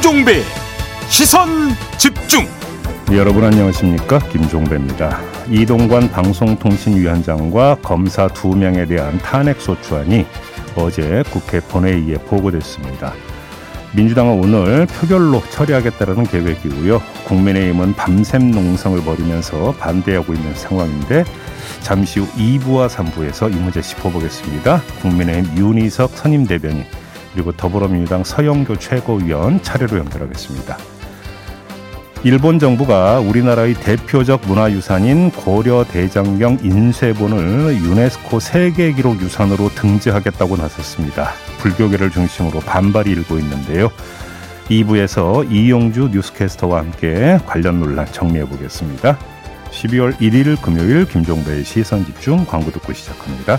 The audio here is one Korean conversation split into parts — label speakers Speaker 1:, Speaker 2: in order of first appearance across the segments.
Speaker 1: 김종배 시선 집중
Speaker 2: 여러분 안녕하십니까 김종배입니다. 이동관 방송통신위원장과 검사 두 명에 대한 탄핵 소추안이 어제 국회 본회의에 보고됐습니다. 민주당은 오늘 표결로 처리하겠다는 계획이고요. 국민의힘은 밤샘 농성을 벌이면서 반대하고 있는 상황인데 잠시 후 2부와 3부에서 이 문제 짚어보겠습니다. 국민의힘 윤희석 선임 대변인 그리고 더불어민주당 서영교 최고위원 차례로 연결하겠습니다. 일본 정부가 우리나라의 대표적 문화유산인 고려 대장경 인쇄본을 유네스코 세계기록 유산으로 등재하겠다고 나섰습니다. 불교계를 중심으로 반발이 일고 있는데요. 2부에서 이용주 뉴스캐스터와 함께 관련 논란 정리해 보겠습니다. 12월 1일 금요일 김종배의 시선 집중 광고 듣고 시작합니다.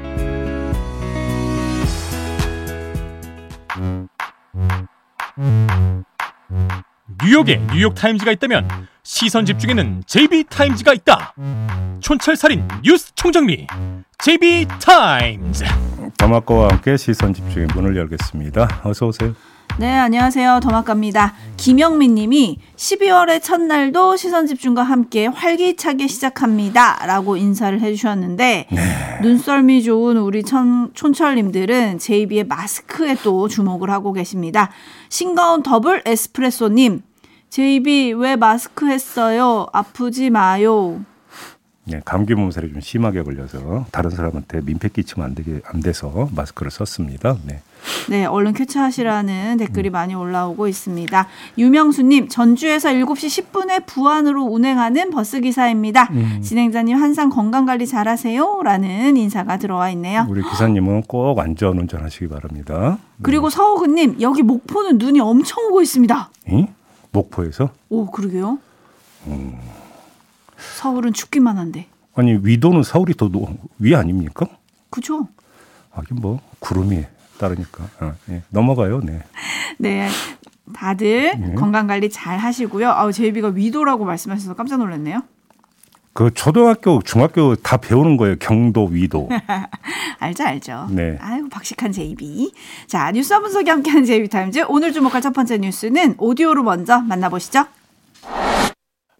Speaker 1: 뉴욕에 뉴욕 타임즈가 있다면 시선 집중에는 JB타임즈가 있다 촌철살인 뉴스 총정리 JB타임즈
Speaker 2: 더마카와 함께 시선 집중의 문을 열겠습니다. 어서 오세요.
Speaker 3: 네, 안녕하세요. 더마카입니다. 김영민 님이 12월의 첫날도 시선 집중과 함께 활기차게 시작합니다. 라고 인사를 해주셨는데,
Speaker 2: 네.
Speaker 3: 눈썰미 좋은 우리 천, 촌철님들은 JB의 마스크에 또 주목을 하고 계십니다. 싱거운 더블 에스프레소 님, JB 왜 마스크 했어요? 아프지 마요.
Speaker 2: 네, 감기 몸살이 좀 심하게 걸려서 다른 사람한테 민폐 끼치면 안 되게 안 돼서 마스크를 썼습니다. 네.
Speaker 3: 네, 얼른 쾌차하시라는 댓글이 많이 올라오고 있습니다. 유명수님, 전주에서 7시 10분에 부안으로 운행하는 버스 기사입니다. 진행자님 항상 건강 관리 잘하세요. 라는 인사가 들어와 있네요.
Speaker 2: 우리 기사님은 꼭 안전 운전하시기 바랍니다.
Speaker 3: 그리고 서호근님, 여기 목포는 눈이 엄청 오고 있습니다.
Speaker 2: 이? 목포에서
Speaker 3: 오, 그러게요. 서울은 춥기만 한데.
Speaker 2: 아니 위도는 서울이 더 위 아닙니까?
Speaker 3: 그죠?
Speaker 2: 하긴 뭐 구름이 따르니까 아, 예. 넘어가요. 네.
Speaker 3: 네. 다들
Speaker 2: 네.
Speaker 3: 건강 관리 잘 하시고요. 아우, 제이비가 위도라고 말씀하셔서 깜짝 놀랐네요.
Speaker 2: 그 초등학교, 중학교 다 배우는 거예요. 경도, 위도.
Speaker 3: 알죠, 알죠.
Speaker 2: 네.
Speaker 3: 아이고, 박식한 제이비. 자, 뉴스 분석이 함께하는 제이비 타임즈. 오늘 주목할 첫 번째 뉴스는 오디오로 먼저 만나보시죠.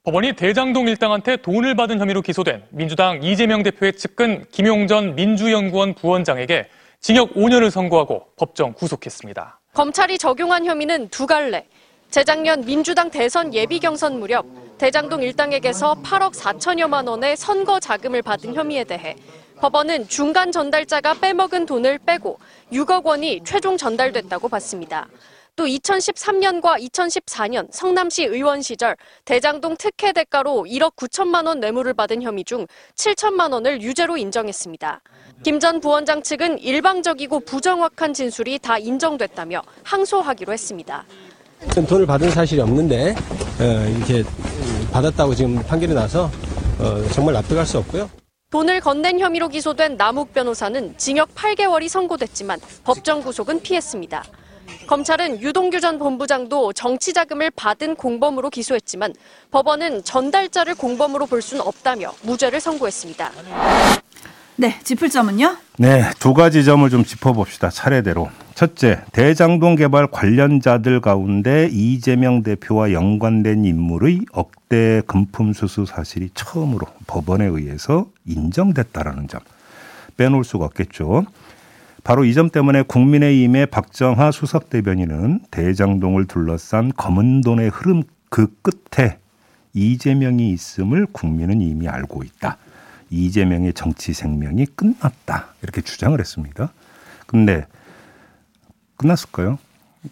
Speaker 4: 법원이 대장동 일당한테 돈을 받은 혐의로 기소된 민주당 이재명 대표의 측근 김용 전 민주연구원 부원장에게 징역 5년을 선고하고 법정 구속했습니다.
Speaker 5: 검찰이 적용한 혐의는 두 갈래. 재작년 민주당 대선 예비 경선 무렵 대장동 일당에게서 8억 4천여만 원의 선거 자금을 받은 혐의에 대해 법원은 중간 전달자가 빼먹은 돈을 빼고 6억 원이 최종 전달됐다고 봤습니다. 또 2013년과 2014년 성남시 의원 시절 대장동 특혜 대가로 1억 9천만 원 뇌물을 받은 혐의 중 7천만 원을 유죄로 인정했습니다. 김 전 부원장 측은 일방적이고 부정확한 진술이 다 인정됐다며 항소하기로 했습니다.
Speaker 6: 돈을 받은 사실이 없는데 어, 이렇게 받았다고 지금 판결이 나서 어, 정말 납득할 수 없고요.
Speaker 5: 돈을 건넨 혐의로 기소된 남욱 변호사는 징역 8개월이 선고됐지만 법정 구속은 피했습니다. 검찰은 유동규 전 본부장도 정치 자금을 받은 공범으로 기소했지만 법원은 전달자를 공범으로 볼 수는 없다며 무죄를 선고했습니다.
Speaker 3: 네, 짚을 점은요?
Speaker 2: 네, 두 가지 점을 좀 짚어봅시다. 차례대로. 첫째, 대장동 개발 관련자들 가운데 이재명 대표와 연관된 인물의 억대 금품 수수 사실이 처음으로 법원에 의해서 인정됐다라는 점. 빼놓을 수가 없겠죠. 바로 이 점 때문에 국민의힘의 박정하 수석 대변인은 대장동을 둘러싼 검은 돈의 흐름 그 끝에 이재명이 있음을 국민은 이미 알고 있다. 이재명의 정치 생명이 끝났다. 이렇게 주장을 했습니다. 근데 끝났을까요?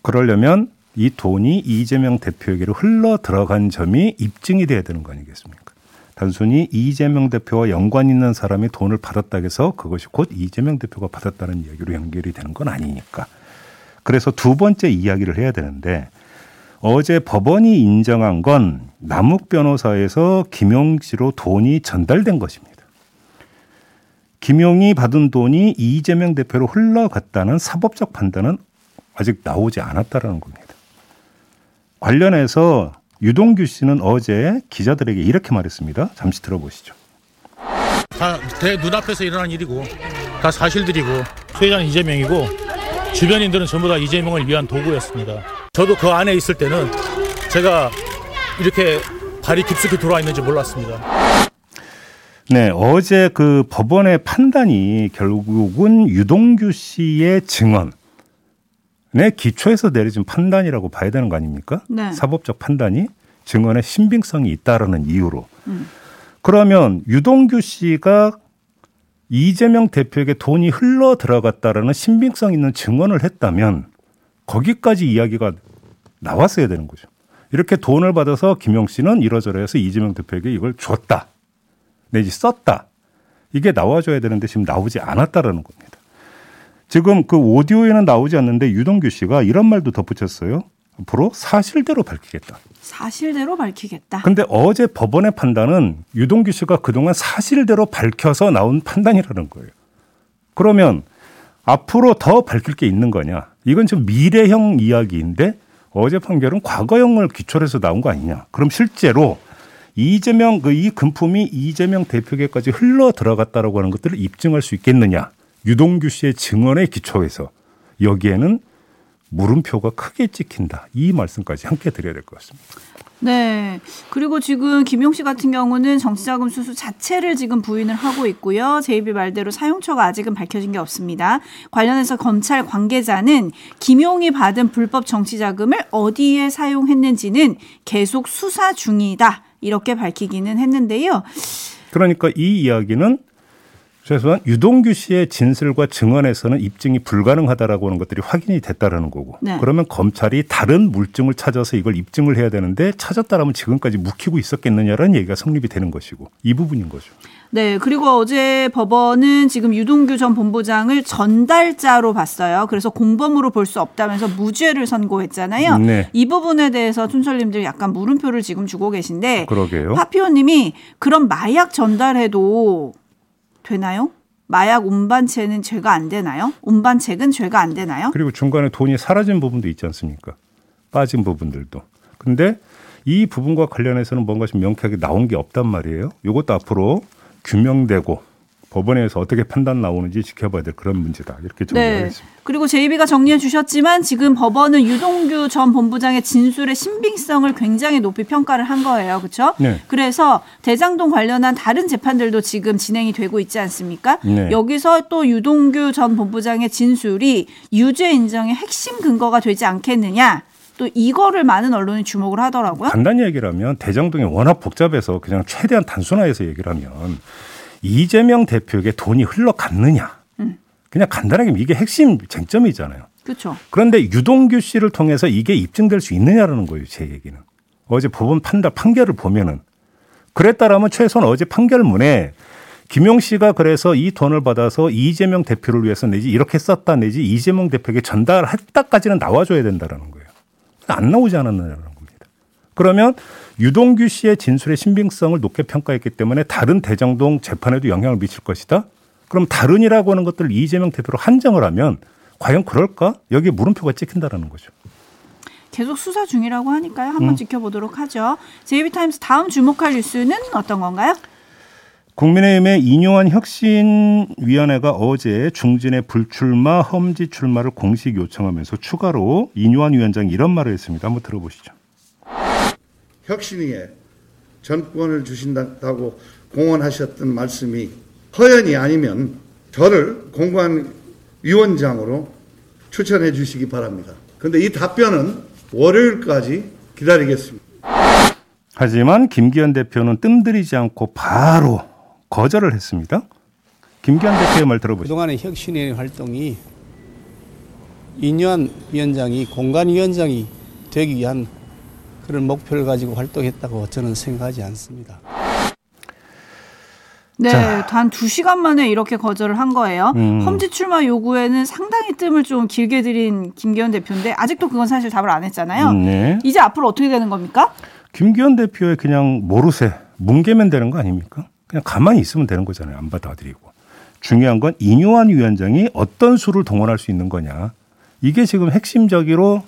Speaker 2: 그러려면 이 돈이 이재명 대표에게로 흘러 들어간 점이 입증이 돼야 되는 거 아니겠습니까? 단순히 이재명 대표와 연관 있는 사람이 돈을 받았다 해서 그것이 곧 이재명 대표가 받았다는 이야기로 연결이 되는 건 아니니까. 그래서 두 번째 이야기를 해야 되는데 어제 법원이 인정한 건 남욱 변호사에서 김용지로 돈이 전달된 것입니다. 김용이 받은 돈이 이재명 대표로 흘러갔다는 사법적 판단은 아직 나오지 않았다라는 겁니다. 관련해서 유동규 씨는 어제 기자들에게 이렇게 말했습니다. 잠시 들어보시죠.
Speaker 7: 다내 눈앞에서 일어난 일이고 다 사실들이고 수혜자는 이재명이고 주변인들은 전부 다 이재명을 위한 도구였습니다. 저도 그 안에 있을 때는 제가 이렇게 발이 깊숙이 들어와 있는지 몰랐습니다.
Speaker 2: 네, 어제 그 법원의 판단이 결국은 유동규 씨의 증언 네, 기초에서 내려진 판단이라고 봐야 되는 거 아닙니까?
Speaker 3: 네.
Speaker 2: 사법적 판단이 증언의 신빙성이 있다라는 이유로. 그러면 유동규 씨가 이재명 대표에게 돈이 흘러 들어갔다라는 신빙성 있는 증언을 했다면 거기까지 이야기가 나왔어야 되는 거죠. 이렇게 돈을 받아서 김용 씨는 이러저러해서 이재명 대표에게 이걸 줬다. 내지 썼다. 이게 나와줘야 되는데 지금 나오지 않았다라는 겁니다. 지금 그 오디오에는 나오지 않는데 유동규 씨가 이런 말도 덧붙였어요. 앞으로 사실대로 밝히겠다.
Speaker 3: 사실대로 밝히겠다.
Speaker 2: 근데 어제 법원의 판단은 유동규 씨가 그동안 사실대로 밝혀서 나온 판단이라는 거예요. 그러면 앞으로 더 밝힐 게 있는 거냐? 이건 지금 미래형 이야기인데 어제 판결은 과거형을 기초로 해서 나온 거 아니냐? 그럼 실제로 이재명 그 이 금품이 이재명 대표에게까지 흘러 들어갔다라고 하는 것들을 입증할 수 있겠느냐? 유동규 씨의 증언에 기초해서 여기에는 물음표가 크게 찍힌다. 이 말씀까지 함께 드려야 될 것 같습니다.
Speaker 3: 네. 그리고 지금 김용 씨 같은 경우는 정치자금 수수 자체를 지금 부인을 하고 있고요. 제이비 말대로 사용처가 아직은 밝혀진 게 없습니다. 관련해서 검찰 관계자는 김용이 받은 불법 정치자금을 어디에 사용했는지는 계속 수사 중이다. 이렇게 밝히기는 했는데요.
Speaker 2: 그러니까 이 이야기는 최소한 유동규 씨의 진술과 증언에서는 입증이 불가능하다라고 하는 것들이 확인이 됐다라는 거고.
Speaker 3: 네.
Speaker 2: 그러면 검찰이 다른 물증을 찾아서 이걸 입증을 해야 되는데 찾았다라면 지금까지 묵히고 있었겠느냐라는 얘기가 성립이 되는 것이고 이 부분인 거죠.
Speaker 3: 네, 그리고 어제 법원은 지금 유동규 전 본부장을 전달자로 봤어요. 그래서 공범으로 볼 수 없다면서 무죄를 선고했잖아요.
Speaker 2: 네.
Speaker 3: 이 부분에 대해서 촌철님들 약간 물음표를 지금 주고 계신데
Speaker 2: 그러게요.
Speaker 3: 파피오님이 그럼 마약 전달해도 되나요? 마약 운반체는 죄가 안 되나요? 운반책은 죄가 안 되나요?
Speaker 2: 그리고 중간에 돈이 사라진 부분도 있지 않습니까? 빠진 부분들도. 근데 이 부분과 관련해서는 뭔가 좀 명쾌하게 나온 게 없단 말이에요. 이것도 앞으로 규명되고 법원에서 어떻게 판단 나오는지 지켜봐야 될 그런 문제다. 이렇게
Speaker 3: 네.
Speaker 2: 정리하겠습니다.
Speaker 3: 그리고 제이비가 정리해 주셨지만 지금 법원은 유동규 전 본부장의 진술의 신빙성을 굉장히 높이 평가를 한 거예요. 그렇죠?
Speaker 2: 네.
Speaker 3: 그래서 대장동 관련한 다른 재판들도 지금 진행이 되고 있지 않습니까?
Speaker 2: 네.
Speaker 3: 여기서 또 유동규 전 본부장의 진술이 유죄 인정의 핵심 근거가 되지 않겠느냐? 또 이거를 많은 언론이 주목을 하더라고요.
Speaker 2: 간단히 얘기를 하면 대장동이 워낙 복잡해서 그냥 최대한 단순화해서 얘기를 하면 이재명 대표에게 돈이 흘러갔느냐. 그냥 간단하게 이게 핵심 쟁점이잖아요.
Speaker 3: 그렇죠.
Speaker 2: 그런데 유동규 씨를 통해서 이게 입증될 수 있느냐라는 거예요, 제 얘기는. 어제 법원 판단 판결을 보면은 그랬다라면 최소한 어제 판결문에 김용 씨가 그래서 이 돈을 받아서 이재명 대표를 위해서 내지 이렇게 썼다 내지 이재명 대표에게 전달했다까지는 나와줘야 된다라는 거예요. 안 나오지 않았느냐는 겁니다. 그러면 유동규 씨의 진술의 신빙성을 높게 평가했기 때문에 다른 대장동 재판에도 영향을 미칠 것이다. 그럼 다른이라고 하는 것들을 이재명 대표로 한정을 하면 과연 그럴까? 여기에 물음표가 찍힌다라는 거죠.
Speaker 3: 계속 수사 중이라고 하니까요.
Speaker 2: 음.
Speaker 3: 한번 지켜보도록 하죠. 제이비타임스 다음 주목할 뉴스는 어떤 건가요?
Speaker 2: 국민의힘의 이뇨한 혁신위원회가 어제 중진의 불출마, 험지 출마를 공식 요청하면서 추가로 이뇨한 위원장이 이런 말을 했습니다. 한번 들어보시죠.
Speaker 8: 혁신위에 전권을 주신다고 공언하셨던 말씀이 허연이 아니면 저를 공관 위원장으로 추천해 주시기 바랍니다. 근데 이 답변은 월요일까지 기다리겠습니다.
Speaker 2: 하지만 김기현 대표는 뜸들이지 않고 바로 거절을 했습니다. 김기현 대표의 말 들어보시죠.
Speaker 6: 그동안의 혁신의 활동이 이뇨한 위원장이 공간위원장이 되기 위한 그런 목표를 가지고 활동했다고 저는 생각하지 않습니다.
Speaker 3: 네,
Speaker 2: 자.
Speaker 3: 단두 시간 만에 이렇게 거절을 한 거예요.
Speaker 2: 음.
Speaker 3: 험지 출마 요구에는 상당히 뜸을 좀 길게 들인 김기현 대표인데 아직도 그건 사실 답을 안 했잖아요.
Speaker 2: 음, 네.
Speaker 3: 이제 앞으로 어떻게 되는 겁니까?
Speaker 2: 김기현 대표의 그냥 모르쇠 뭉개면 되는 거 아닙니까? 그냥 가만히 있으면 되는 거잖아요. 안 받아들이고. 중요한 건 이뇨한 위원장이 어떤 수를 동원할 수 있는 거냐. 이게 지금 핵심적으로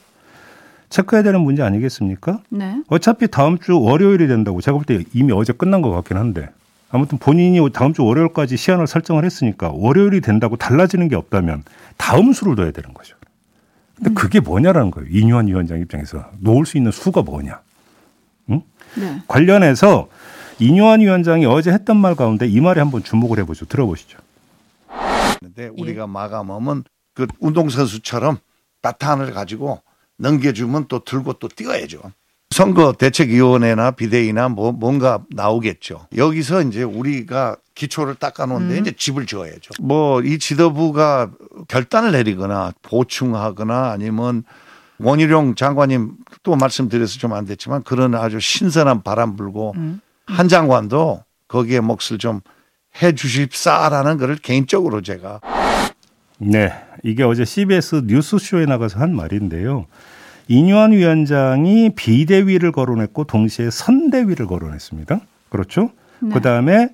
Speaker 2: 체크해야 되는 문제 아니겠습니까?
Speaker 3: 네.
Speaker 2: 어차피 다음 주 월요일이 된다고 제가 볼 때 이미 어제 끝난 것 같긴 한데 아무튼 본인이 다음 주 월요일까지 시한을 설정을 했으니까 월요일이 된다고 달라지는 게 없다면 다음 수를 둬야 되는 거죠. 근데 그게 뭐냐라는 거예요. 이뇨한 위원장 입장에서 놓을 수 있는 수가 뭐냐. 응?
Speaker 3: 네.
Speaker 2: 관련해서 이뇨한 위원장이 어제 했던 말 가운데 이 말에 한번 주목을 해보죠. 들어보시죠.
Speaker 8: 근데 우리가 마감하면 그 운동선수처럼 바탄을 가지고 넘겨주면 또 들고 또 뛰어야죠. 선거 대책위원회나 비대위나 뭐 뭔가 나오겠죠. 여기서 이제 우리가 기초를 닦아놓은데 이제 집을 지어야죠. 뭐 이 지도부가 결단을 내리거나 보충하거나 아니면 원희룡 장관님 또 말씀드려서 좀 안 됐지만 그런 아주 신선한 바람 불고 한 장관도 거기에 몫을 좀 해 주십사라는 거를 개인적으로 제가
Speaker 2: 네. 이게 어제 CBS 뉴스쇼에 나가서 한 말인데요. 이뇨한 위원장이 비대위를 거론했고 동시에 선대위를 거론했습니다. 그렇죠?
Speaker 3: 네.
Speaker 2: 그 다음에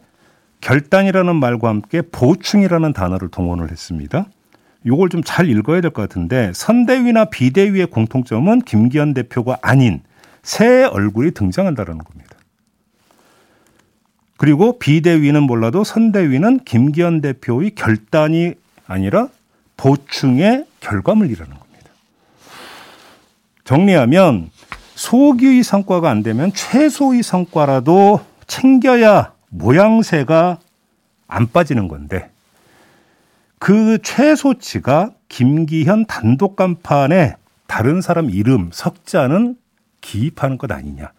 Speaker 2: 결단이라는 말과 함께 보충이라는 단어를 동원을 했습니다. 요걸 좀 잘 읽어야 될 것 같은데 선대위나 비대위의 공통점은 김기현 대표가 아닌 새 얼굴이 등장한다라는 겁니다. 그리고 비대위는 몰라도 선대위는 김기현 대표의 결단이 아니라 보충의 결과물이라는 겁니다. 정리하면 소기의 성과가 안 되면 최소의 성과라도 챙겨야 모양새가 안 빠지는 건데 그 최소치가 김기현 단독 간판에 다른 사람 이름 석자는 기입하는 것 아니냐.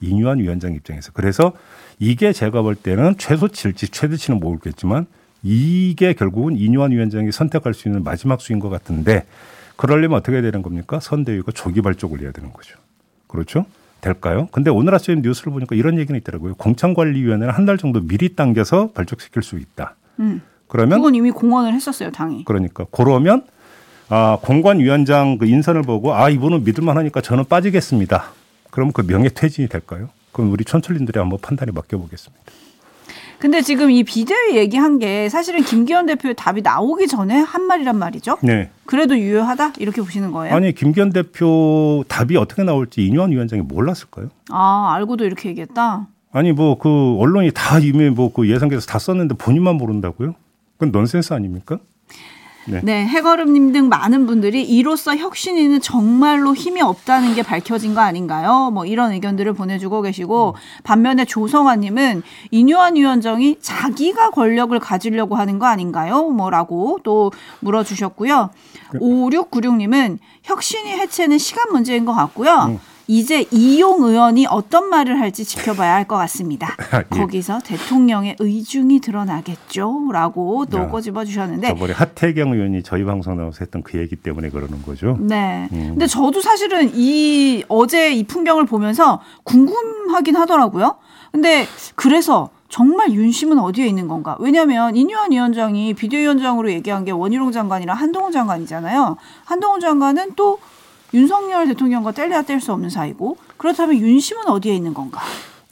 Speaker 2: 이뉴한 위원장 입장에서. 그래서 이게 제가 볼 때는 최소치일지 최대치는 모르겠지만 이게 결국은 이뉴한 위원장이 선택할 수 있는 마지막 수인 것 같은데 그러려면 어떻게 되는 겁니까? 선대위가 조기 발족을 해야 되는 거죠. 그렇죠? 될까요? 근데 오늘 아침 뉴스를 보니까 이런 얘기는 있더라고요. 공천관리위원회는 한 달 정도 미리 당겨서 발족시킬 수 있다.
Speaker 3: 음.
Speaker 2: 그러면
Speaker 3: 그건 이미 공언을 했었어요, 당이.
Speaker 2: 그러니까 그러면 아, 공관위원장 그 인선을 보고 아 이분은 믿을만 하니까 저는 빠지겠습니다. 그럼 그 명예 퇴진이 될까요? 그럼 우리 촌철님들이 한번 판단에 맡겨보겠습니다.
Speaker 3: 근데 지금 이 비대위 얘기한 게 사실은 김기현 대표의 답이 나오기 전에 한 말이란 말이죠.
Speaker 2: 네.
Speaker 3: 그래도 유효하다 이렇게 보시는 거예요?
Speaker 2: 아니 김기현 대표 답이 어떻게 나올지 이뇨한 위원장이 몰랐을까요?
Speaker 3: 아 알고도 이렇게 얘기했다.
Speaker 2: 아니 뭐 그 언론이 다 이미 뭐 그 예상돼서 다 썼는데 본인만 모른다고요? 그건 넌센스 아닙니까? 네.
Speaker 3: 네, 해거름님 등 많은 분들이 이로써 혁신위는 정말로 힘이 없다는 게 밝혀진 거 아닌가요? 뭐 이런 의견들을 보내주고 계시고 반면에 조성환님은 이뇨한 위원장이 자기가 권력을 가지려고 하는 거 아닌가요? 뭐라고 또 물어주셨고요. 5696님은 혁신위 해체는 시간 문제인 것 같고요. 이제 이용 의원이 어떤 말을 할지 지켜봐야 할 것 같습니다.
Speaker 2: 예.
Speaker 3: 거기서 대통령의 의중이 드러나겠죠?라고 또
Speaker 2: 야,
Speaker 3: 꼬집어 주셨는데
Speaker 2: 저번에 하태경 의원이 저희 방송 나와서 했던 그 얘기 때문에 그러는 거죠.
Speaker 3: 네.
Speaker 2: 음.
Speaker 3: 근데 저도 사실은 이 어제 이 풍경을 보면서 궁금하긴 하더라고요. 근데 그래서 정말 윤심은 어디에 있는 건가? 왜냐하면 인유한 위원장이 비대위원장으로 얘기한 게 원희룡 장관이랑 한동훈 장관이잖아요. 한동훈 장관은 또 윤석열 대통령과 뗄래야 뗄 수 없는 사이고 그렇다면 윤심은 어디에 있는 건가?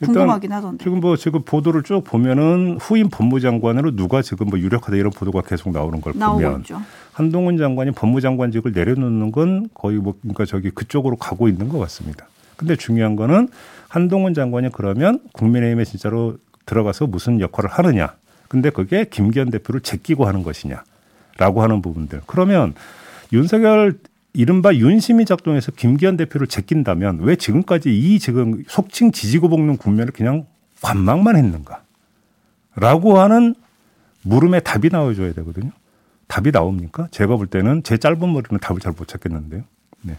Speaker 3: 궁금하긴 하던데.
Speaker 2: 지금 뭐 지금 보도를 쭉 보면은 후임 법무장관으로 누가 지금 뭐 유력하다 이런 보도가 계속 나오는 걸 보면
Speaker 3: 있죠.
Speaker 2: 한동훈 장관이 법무장관직을 내려놓는 건 거의 뭐 그러니까 저기 그쪽으로 가고 있는 것 같습니다. 근데 중요한 거는 한동훈 장관이 그러면 국민의힘에 진짜로 들어가서 무슨 역할을 하느냐. 근데 그게 김기현 대표를 제끼고 하는 것이냐라고 하는 부분들. 그러면 윤석열 이른바 윤심이 작동해서 김기현 대표를 제낀다면 왜 지금까지 이 지금 속칭 지지고 볶는 국면을 그냥 관망만 했는가? 라고 하는 물음에 답이 나와줘야 되거든요. 답이 나옵니까? 제가 볼 때는 제 짧은 머리는 답을 잘 못 찾겠는데요. 네.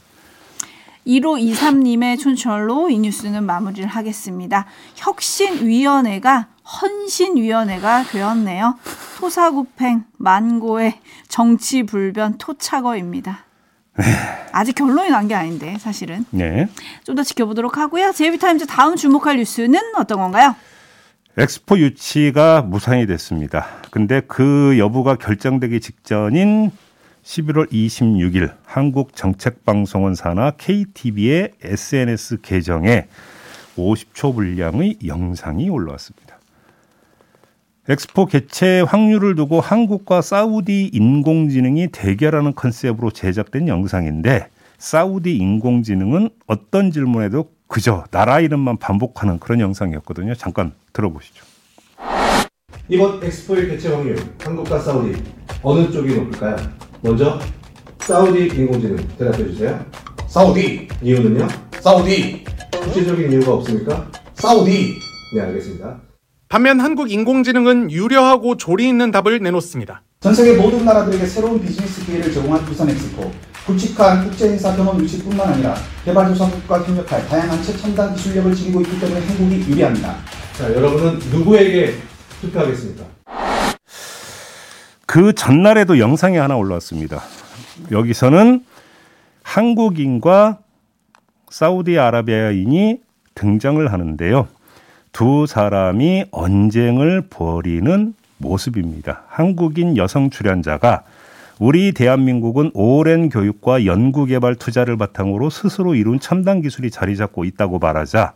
Speaker 3: 1523님의 촌철로 이 뉴스는 마무리를 하겠습니다. 혁신위원회가 헌신위원회가 되었네요. 토사구팽, 만고의 정치불변 토착어입니다. 아직 결론이 난 게 아닌데 사실은
Speaker 2: 네.
Speaker 3: 좀 더 지켜보도록 하고요. 제이비타임즈 다음 주목할 뉴스는 어떤 건가요?
Speaker 2: 엑스포 유치가 무산이 됐습니다. 근데 그 여부가 결정되기 직전인 11월 26일 한국정책방송원 산하 KTV의 SNS 계정에 50초 분량의 영상이 올라왔습니다. 엑스포 개최 확률을 두고 한국과 사우디 인공지능이 대결하는 컨셉으로 제작된 영상인데 사우디 인공지능은 어떤 질문에도 그저 나라 이름만 반복하는 그런 영상이었거든요. 잠깐 들어보시죠.
Speaker 9: 이번 엑스포의 개최 확률 한국과 사우디 어느 쪽이 높을까요? 먼저 사우디 인공지능 대답해 주세요. 사우디 이유는요? 사우디 구체적인 이유가 없습니까? 사우디 네 알겠습니다.
Speaker 10: 반면 한국 인공지능은 유려하고 조리 있는 답을 내놓습니다.
Speaker 11: 전 세계 모든 나라들에게 새로운 비즈니스 기회를 제공한 부산 엑스포. 굵직한 국제 행사 경험 유치뿐만 아니라 개발도상국과 협력할 다양한 최첨단 기술력을 지니고 있기 때문에 한국이 유리합니다.
Speaker 9: 자 여러분은 누구에게 투표하겠습니까?
Speaker 2: 그 전날에도 영상이 하나 올라왔습니다. 여기서는 한국인과 사우디아라비아인이 등장을 하는데요. 두 사람이 언쟁을 벌이는 모습입니다. 한국인 여성 출연자가 우리 대한민국은 오랜 교육과 연구개발 투자를 바탕으로 스스로 이룬 첨단 기술이 자리 잡고 있다고 말하자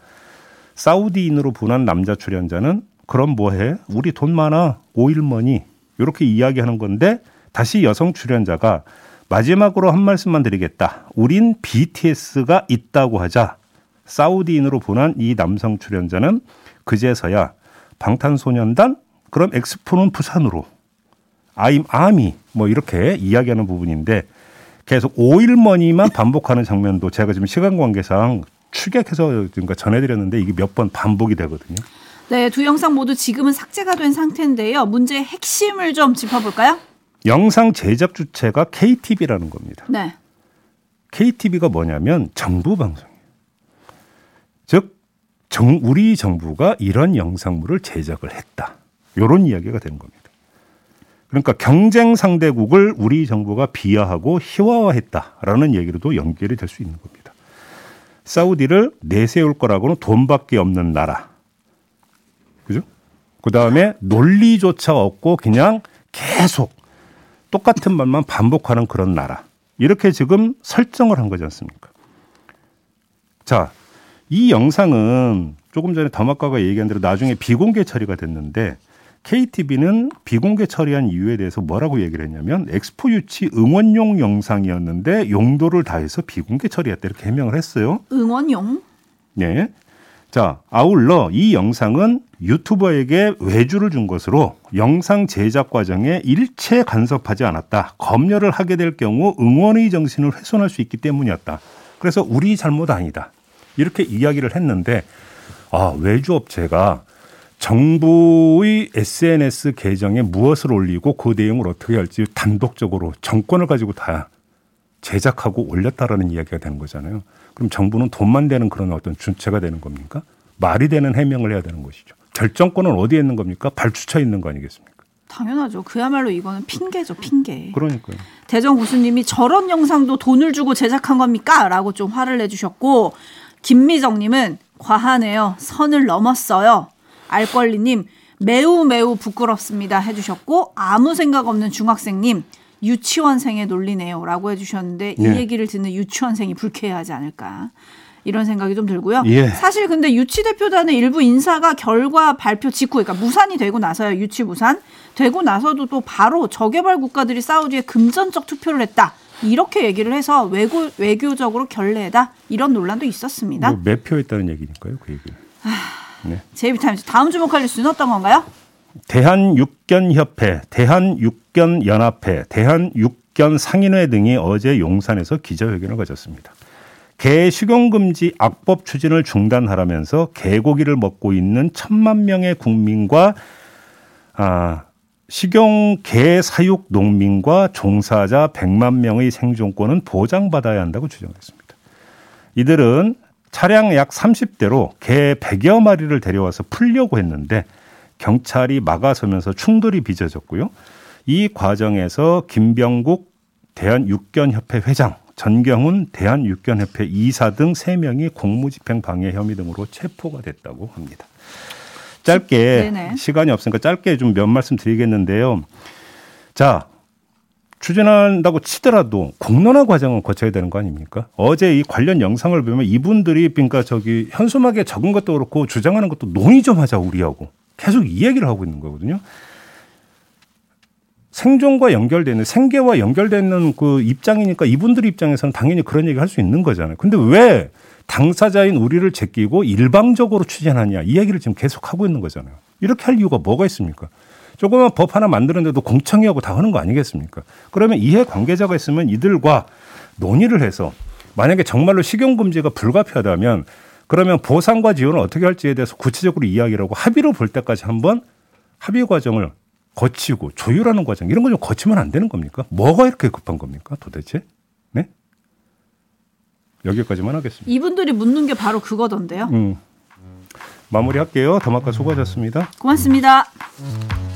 Speaker 2: 사우디인으로 분한 남자 출연자는 그럼 뭐해? 우리 돈 많아. 오일머니. 이렇게 이야기하는 건데 다시 여성 출연자가 마지막으로 한 말씀만 드리겠다. 우린 BTS가 있다고 하자 사우디인으로 분한 이 남성 출연자는 그제서야 방탄소년단 그럼 엑스포는 부산으로 아임 아미 뭐 이렇게 이야기하는 부분인데 계속 오일머니만 반복하는 장면도 제가 지금 시간 관계상 추격해서 지금 전해드렸는데 이게 몇 번 반복이 되거든요.
Speaker 3: 네, 두 영상 모두 지금은 삭제가 된 상태인데요. 문제의 핵심을 좀 짚어볼까요?
Speaker 2: 영상 제작 주체가 KTV라는 겁니다.
Speaker 3: 네.
Speaker 2: KTV가 뭐냐면 정부 방송이에요. 즉, 정, 우리 정부가 이런 영상물을 제작을 했다. 이런 이야기가 되는 겁니다. 그러니까 경쟁 상대국을 우리 정부가 비하하고 희화화했다라는 얘기로도 연결이 될 수 있는 겁니다. 사우디를 내세울 거라고는 돈밖에 없는 나라. 그죠? 그 다음에 논리조차 없고 그냥 계속 똑같은 말만 반복하는 그런 나라. 이렇게 지금 설정을 한 거지 않습니까? 자, 이 영상은 조금 전에 더마카가 얘기한 대로 나중에 비공개 처리가 됐는데 KTV는 비공개 처리한 이유에 대해서 뭐라고 얘기를 했냐면 엑스포 유치 응원용 영상이었는데 용도를 다해서 비공개 처리했다 이렇게 해명을 했어요.
Speaker 3: 응원용?
Speaker 2: 네. 자, 아울러 이 영상은 유튜버에게 외주를 준 것으로 영상 제작 과정에 일체 간섭하지 않았다. 검열을 하게 될 경우 응원의 정신을 훼손할 수 있기 때문이었다. 그래서 우리 잘못 아니다. 이렇게 이야기를 했는데 아, 외주 업체가 정부의 SNS 계정에 무엇을 올리고 그 내용을 어떻게 할지 단독적으로 정권을 가지고 다 제작하고 올렸다라는 이야기가 되는 거잖아요. 그럼 정부는 돈만 되는 그런 어떤 주체가 되는 겁니까? 말이 되는 해명을 해야 되는 것이죠. 결정권은 어디에 있는 겁니까? 발주처에 있는 거 아니겠습니까?
Speaker 3: 당연하죠. 그야말로 이거는 핑계죠, 핑계.
Speaker 2: 그러니까요.
Speaker 3: 대정 구수님이 저런 영상도 돈을 주고 제작한 겁니까? 라고 좀 화를 내주셨고, 김미정님은 과하네요. 선을 넘었어요. 알권리님 매우 매우 부끄럽습니다 해주셨고 아무 생각 없는 중학생님 유치원생의 논리네요라고 해주셨는데 이
Speaker 2: 예.
Speaker 3: 얘기를 듣는 유치원생이 불쾌해하지 않을까 이런 생각이 좀 들고요.
Speaker 2: 예.
Speaker 3: 사실 근데 유치 대표단의 일부 인사가 결과 발표 직후 그러니까 무산이 되고 나서요 유치 무산 되고 나서도 또 바로 저개발 국가들이 사우디에 금전적 투표를 했다. 이렇게 얘기를 해서 외교, 외교적으로 결례다 이런 논란도 있었습니다.
Speaker 2: 뭐 매표했다는 얘기니까요, 그 얘기는. 네.
Speaker 3: 제이비타임즈 다음 주목할 뉴스는 어떤 건가요?
Speaker 2: 대한육견협회, 대한육견연합회, 대한육견상인회 등이 어제 용산에서 기자회견을 가졌습니다. 개 식용금지 악법 추진을 중단하라면서 개고기를 먹고 있는 천만 명의 국민과 아, 식용 개 사육 농민과 종사자 100만 명의 생존권은 보장받아야 한다고 주장했습니다. 이들은 차량 약 30대로 개 100여 마리를 데려와서 풀려고 했는데 경찰이 막아서면서 충돌이 빚어졌고요. 이 과정에서 김병국 대한육견협회 회장, 전경훈 대한육견협회 이사 등 3명이 공무집행 방해 혐의 등으로 체포가 됐다고 합니다. 짧게
Speaker 3: 네네.
Speaker 2: 시간이 없으니까 짧게 좀 몇 말씀 드리겠는데요. 자, 추진한다고 치더라도 공론화 과정은 거쳐야 되는 거 아닙니까? 어제 이 관련 영상을 보면 이분들이 그러니까 저기 현수막에 적은 것도 그렇고 주장하는 것도 논의 좀 하자 우리하고 계속 이 얘기를 하고 있는 거거든요. 생존과 연결되는 생계와 연결되는 그 입장이니까 이분들 입장에서는 당연히 그런 얘기 할 수 있는 거잖아요. 근데 왜 당사자인 우리를 제끼고 일방적으로 추진하냐 이 얘기를 지금 계속 하고 있는 거잖아요. 이렇게 할 이유가 뭐가 있습니까? 조그만 법 하나 만드는데도 공청회하고 다 하는 거 아니겠습니까? 그러면 이해 관계자가 있으면 이들과 논의를 해서 만약에 정말로 식용 금지가 불가피하다면 그러면 보상과 지원을 어떻게 할지에 대해서 구체적으로 이야기를 하고 합의로 볼 때까지 한번 합의 과정을 거치고 조율하는 과정 이런 거 좀 거치면 안 되는 겁니까? 뭐가 이렇게 급한 겁니까? 도대체? 네? 여기까지만 하겠습니다.
Speaker 3: 이분들이 묻는 게 바로 그거던데요.
Speaker 2: 음. 마무리할게요. 더마카 수고하셨습니다.
Speaker 3: 고맙습니다.
Speaker 2: 음.